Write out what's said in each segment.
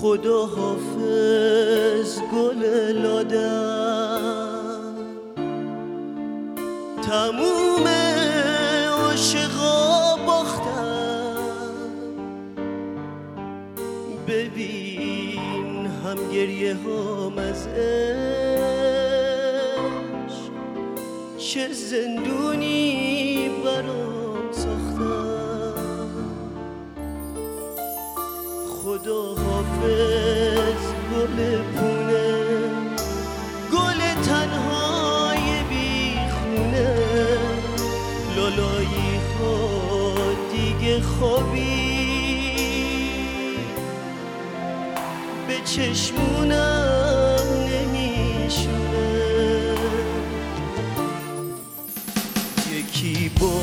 خدا حافظ گل لادم تموم عاشقا باختم ببین هم گریه هام از چه زندونی خدا حافظ گل پونه. گل تنهای بیخونه. لالایی ها دیگه خوابی. به چشمونم نمیشونه. یکی با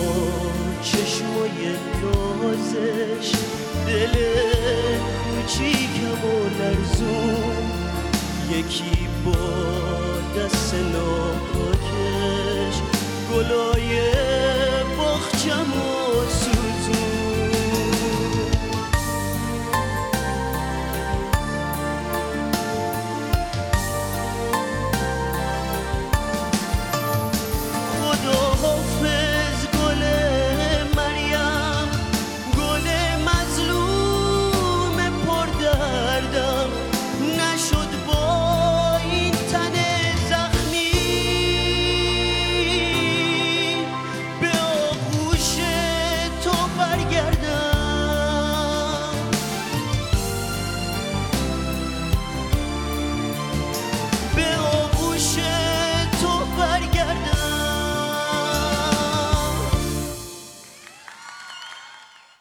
چشمای نازش دل کوچیکم و لرزون یکی با دست ناپاکش گلای